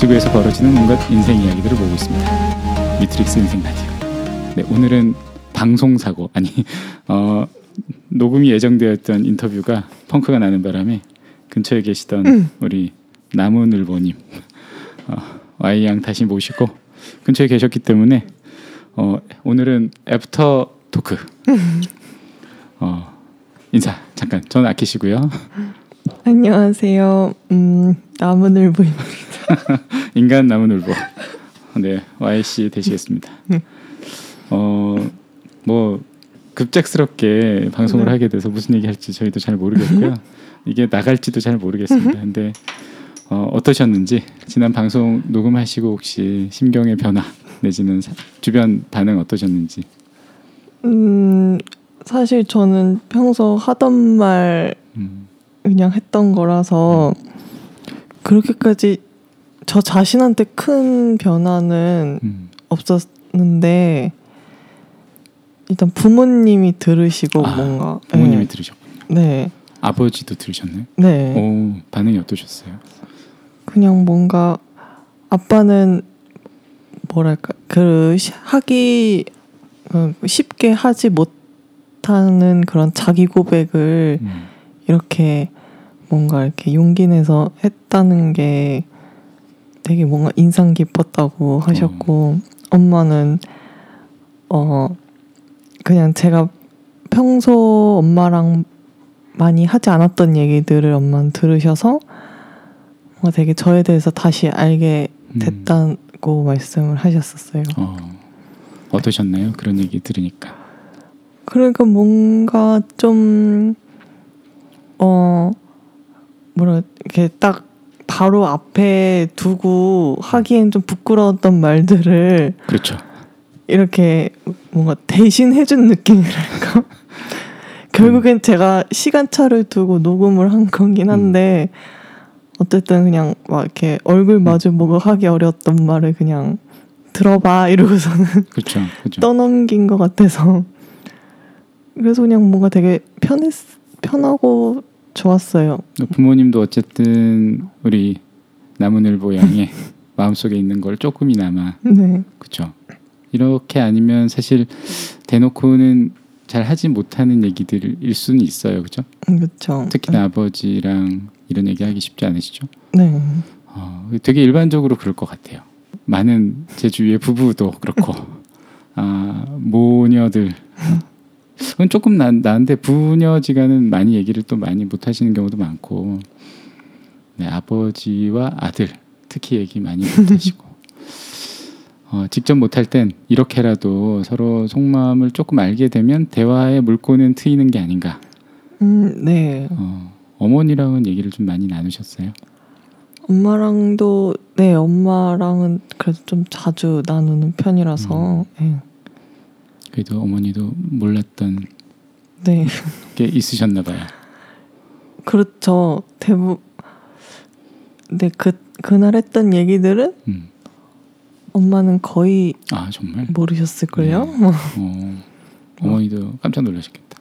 지구에서 벌어지는 온갖 인생 이야기들을 보고 있습니다. 미트릭스 인생 라디오. 네, 오늘은 방송 사고 아니 어, 녹음이 예정되었던 인터뷰가 펑크가 나는 바람에 근처에 계시던 음. 우리 나무늘보님 어, Y양 다시 모시고 근처에 계셨기 때문에 어, 오늘은 after talk 어, 인사 잠깐 전 아끼시고요. 안녕하세요. 음, 나무늘보입니다. 인간 나무늘보. 네, Y 씨 되시겠습니다. 네. 어, 뭐 급작스럽게 방송을 네. 하게 돼서 무슨 얘기 할지 저희도 잘 모르겠고요. 이게 나갈지도 잘 모르겠습니다. 근데 어, 어떠셨는지 지난 방송 녹음하시고 혹시 심경의 변화 내지는 사, 주변 반응 어떠셨는지? 음 사실 저는 평소 하던 말 음. 그냥 했던 거라서 음. 그렇게까지 저 자신한테 큰 변화는 음. 없었는데 일단 부모님이 들으시고 아, 뭔가 부모님이 네. 들으셨군요. 네. 아버지도 들으셨나요? 네. 오 반응이 어떠셨어요? 그냥 뭔가 아빠는 뭐랄까 그 하기 어, 쉽게 하지 못하는 그런 자기 고백을 음. 이렇게 뭔가 이렇게 용기 내서 했다는 게 되게 뭔가 인상 깊었다고 하셨고 어. 엄마는 어 그냥 제가 평소 엄마랑 많이 하지 않았던 얘기들을 엄마는 들으셔서 뭔가 되게 저에 대해서 다시 알게 음. 됐다고 음. 말씀을 하셨었어요. 어. 어떠셨나요? 그런 얘기 들으니까. 그러니까 뭔가 좀 어, 뭐라 이렇게 딱 바로 앞에 두고 하기엔 좀 부끄러웠던 말들을 그렇죠. 이렇게 뭔가 대신 해준 느낌이랄까. 결국엔 음. 제가 시간차를 두고 녹음을 한 거긴 음. 한데 음. 어쨌든 그냥 막 이렇게 얼굴 음. 마주 보고 하기 어려웠던 말을 그냥 들어봐 이러고서는 그쵸, 그쵸. 떠넘긴 것 같아서 그래서 그냥 뭔가 되게 편했 편하고 좋았어요. 부모님도 어쨌든 우리 나무늘보 양의 마음속에 있는 걸 조금이나마 네. 그렇죠. 이렇게 아니면 사실 대놓고는 잘 하지 못하는 얘기들일 수는 있어요, 그렇죠? 그렇죠. 특히나 네. 아버지랑 이런 얘기 하기 쉽지 않으시죠? 네. 어, 되게 일반적으로 그럴 것 같아요. 많은 제 주위의 부부도 그렇고 아, 모녀들 그건 조금 난, 나한테 부녀지간은 많이 얘기를 또 많이 못 하시는 경우도 많고 네, 아버지와 아들 특히 얘기 많이 못 하시고 어, 직접 못할 땐 이렇게라도 서로 속마음을 조금 알게 되면 대화의 물꼬는 트이는 게 아닌가. 음, 네. 어, 어머니랑은 얘기를 좀 많이 나누셨어요? 엄마랑도 네 엄마랑은 그래도 좀 자주 나누는 편이라서. 음. 네. 그래도 어머니도 몰랐던 네. 게 있으셨나 봐요. 그렇죠. 대부 네 그 그날 했던 얘기들은 음. 엄마는 거의 아 정말 모르셨을걸요. 네. 어, 어머니도 깜짝 놀라셨겠다.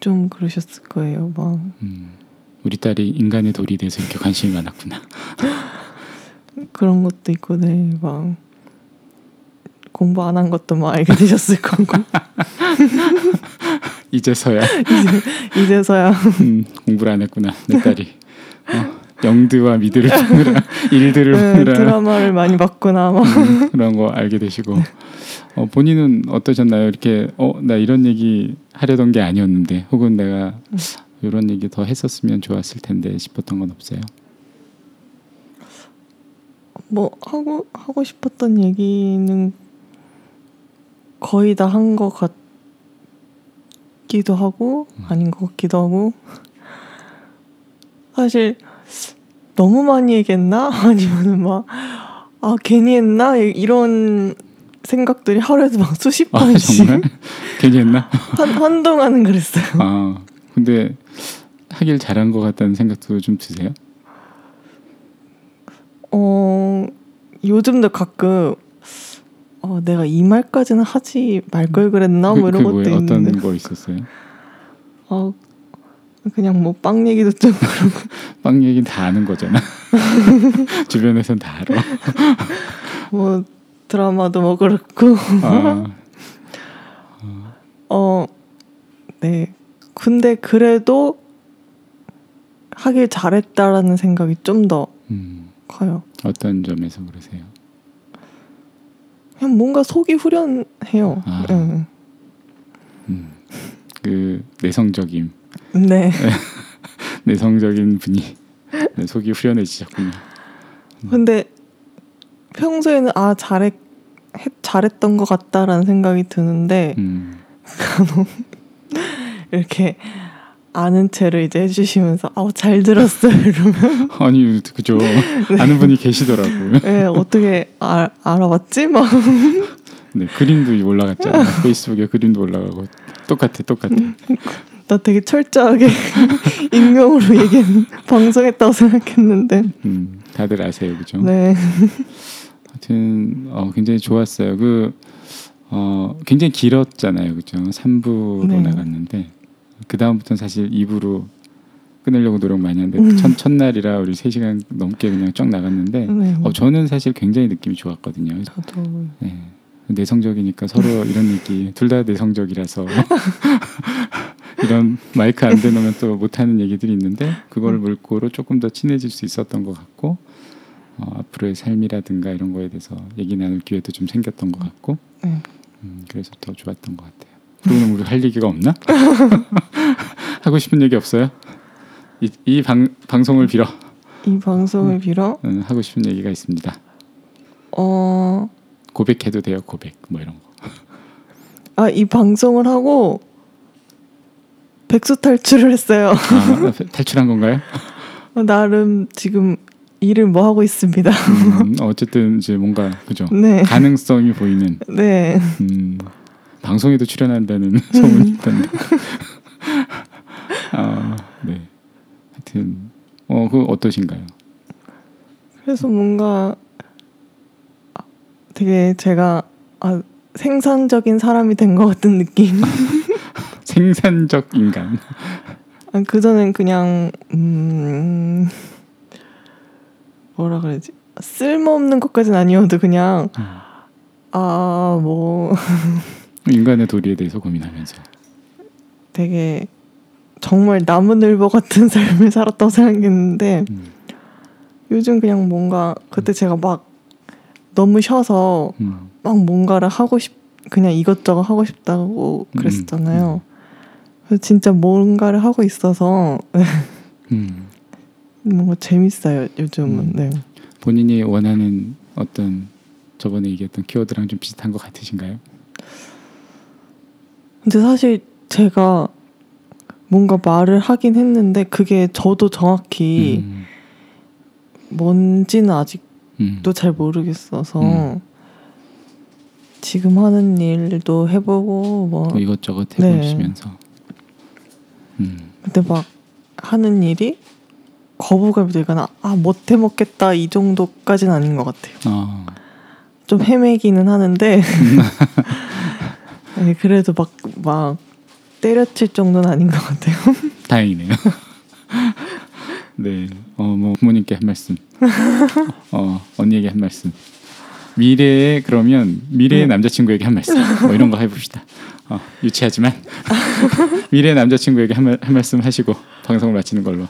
좀 그러셨을 거예요. 막 음, 우리 딸이 인간의 돌이 돼서 이렇게 관심이 많았구나. 그런 것도 있고, 네, 막 공부 안 한 것도 막 알게 되셨을 거고. 이제서야. 이제, 이제 서야. 음, 공부를 안 했구나 내 딸이. 어. 영드와 미드를 보느라 일들을 네, 보느라 드라마를 많이 봤구나 음, 그런 거 알게 되시고 어, 본인은 어떠셨나요? 이렇게 어 나 이런 얘기 하려던 게 아니었는데 혹은 내가 이런 얘기 더 했었으면 좋았을 텐데 싶었던 건 없어요? 뭐 하고 하고 싶었던 얘기는 거의 다 한 것 같기도 하고 음. 아닌 것 같기도 하고 사실 너무 많이 얘기했나? 아니면은 막, 아, 괜히 했나? 이런 생각들이 하루에도 막 수십 아, 번씩. 아? 괜히 했나? 한, 한동안은 그랬어요. 아, 근데 하길 잘한 것 같다는 생각도 좀 드세요? 어, 요즘도 가끔, 어, 내가 이 말까지는 하지 말 걸 그랬나? 뭐 그, 이런 것도 뭐예요? 있는데. 어떤 거 있었어요? 어, 그냥 뭐 빵 얘기도 좀 빵 얘기 다 아는 거잖아. 주변에선 다 알아. 뭐 드라마도 뭐 그렇고 아, 어, 네. 근데 그래도 하길 잘했다라는 생각이 좀더 음, 커요. 어떤 점에서 그러세요? 그냥 뭔가 속이 후련해요. 아. 응. 음, 그 내성적임, 네. 내성적인 분이 네, 속이 후련해지셨군요. 근데 평소에는 아 잘했 했- 잘했던 것 같다라는 생각이 드는데 음, 이렇게 아는 채를 이제 해주시면서 아잘 들었어요 이러면 아니 그죠. 아는 분이 계시더라고요. 예 어떻게 아, 알아봤지 막 네, 그림도 올라갔잖아요. 페이스북에 그림도 올라가고 똑같아, 똑같아. 나 되게 철저하게 익명으로 얘기 방송했다고 생각했는데 음, 다들 아세요, 그죠? 네 하여튼 어, 굉장히 좋았어요. 그 어, 굉장히 길었잖아요, 그죠? 3부로 네. 나갔는데 그 다음부터는 사실 2부로 끊으려고 노력 많이 했는데 음. 첫 첫날이라 우리 3시간 넘게 그냥 쫙 나갔는데 네. 어, 저는 사실 굉장히 느낌이 좋았거든요. 저도 네. 내성적이니까 서로 이런 얘기 둘 다 내성적이라서 이런 마이크 안 대놓으면 또 못하는 얘기들이 있는데 그걸 물고로 조금 더 친해질 수 있었던 것 같고 어, 앞으로의 삶이라든가 이런 거에 대해서 얘기 나눌 기회도 좀 생겼던 것 같고 네. 음, 그래서 더 좋았던 것 같아요. 그러면 우리 할 얘기가 없나? 하고 싶은 얘기 없어요? 이, 이 방, 방송을 빌어 이 방송을 빌어 음, 하고 싶은 얘기가 있습니다. 어 고백해도 돼요, 고백 뭐 이런 거. 아, 이 방송을 하고 백수 탈출을 했어요. 아, 탈출한 건가요? 나름 지금 일을 뭐 하고 있습니다. 음, 어쨌든 이제 뭔가 그죠 네. 가능성이 보이는 네. 음, 방송에도 출연한다는 소문이 있던데 아, 네 하여튼 어, 그 어떠신가요? 그래서 뭔가 아, 되게 제가 아, 생산적인 사람이 된 것 같은 느낌. 생산적 인간 아, 그전엔 그냥 음 뭐라 그러지? 쓸모없는 것까지는 아니어도 그냥 아 뭐 인간의 도리에 대해서 고민하면서 되게 정말 나무늘보 같은 삶을 살았다고 생각했는데 음, 요즘 그냥 뭔가 그때 제가 막 너무 쉬어서 음, 막 뭔가를 하고 싶 그냥 이것저것 하고 싶다고 그랬었잖아요. 그래서 진짜 뭔가를 하고 있어서 음. 뭔가 재밌어요 요즘은. 음. 네. 본인이 원하는 어떤 저번에 얘기했던 키워드랑 좀 비슷한 것 같으신가요? 근데 사실 제가 뭔가 말을 하긴 했는데 그게 저도 정확히 음, 뭔지는 아직도 음, 잘 모르겠어서 음. 지금 하는 일도 해보고 뭐 뭐 이것저것 네. 해보시면서 음, 근데 막 하는 일이 거부감이 들거나 아 못해 먹겠다 이 정도까지는 아닌 것 같아요. 어, 좀 헤매기는 하는데 네, 그래도 막 막 때려칠 정도는 아닌 것 같아요. 다행이네요. 네, 어 뭐 부모님께 한 말씀, 어 언니에게 한 말씀, 미래에 그러면 미래의 네. 남자친구에게 한 말씀, 뭐 이런 거 해봅시다. 어, 유치하지만 미래의 남자친구에게 한, 말, 한 말씀 하시고 방송을 마치는 걸로.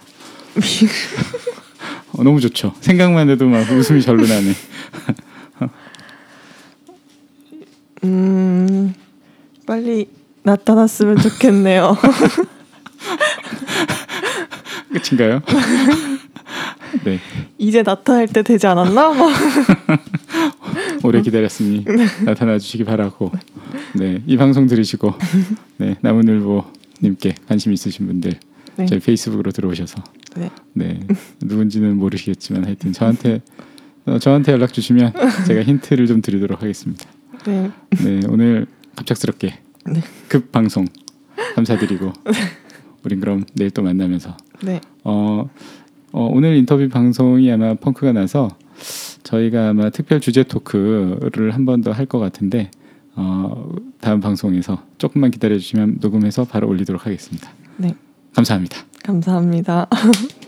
어, 너무 좋죠. 생각만 해도 막 웃음이 절로 나네. 음 빨리 나타났으면 좋겠네요. 끝인가요? 네, 이제 나타날 때 되지 않았나? 막. 오래 기다렸으니 나타나 주시기 바라고. 네, 이 방송 들으시고 네 나무늘보 님께 관심 있으신 분들 네. 저희 페이스북으로 들어오셔서 네. 네 누군지는 모르시겠지만 하여튼 저한테 어, 저한테 연락 주시면 제가 힌트를 좀 드리도록 하겠습니다. 네. 네 오늘 갑작스럽게 네. 급 방송 감사드리고 우린 그럼 내일 또 만나면서 네. 어, 어, 오늘 인터뷰 방송이 아마 펑크가 나서 저희가 아마 특별 주제 토크를 한 번 더 할 것 같은데 어, 다음 방송에서 조금만 기다려 주시면 녹음해서 바로 올리도록 하겠습니다. 네. 감사합니다. 감사합니다.